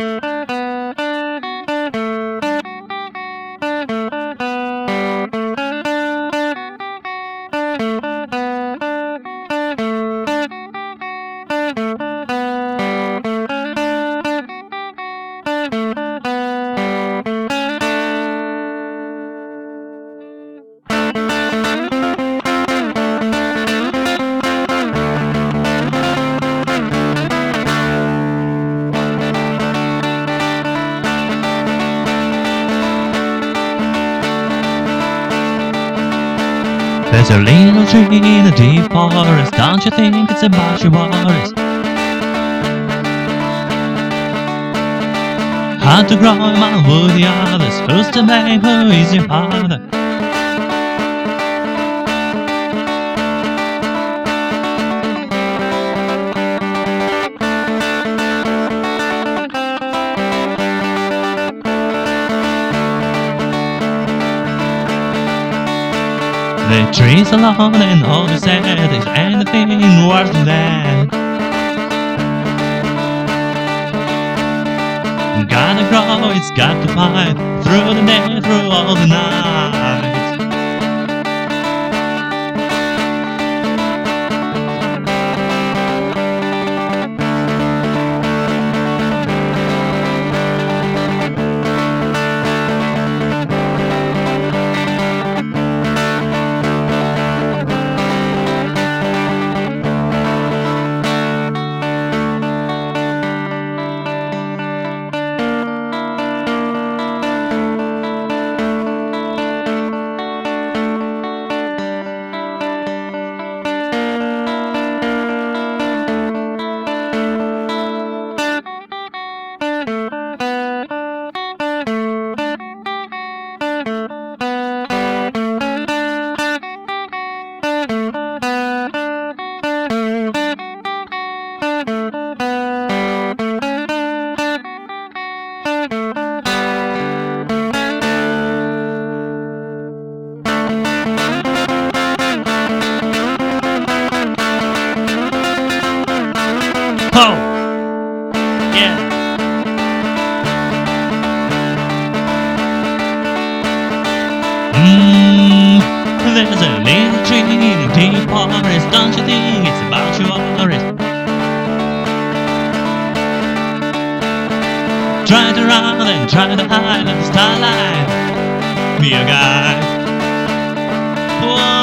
Thank you. There's a little tree in the deep forest. Don't you think it's about your worries? Hard to grow among woody others. Who's to blame? Who is your father? The trees alone and all the sad is anything worse than that. Gotta grow, it's got to fight through the day, through all the night. Oh! Yeah! Mmm, there's a little tree in the deep forest. Don't you think it's about your worries? Try to run and try to hide at the starlight. Be a guy. Whoa.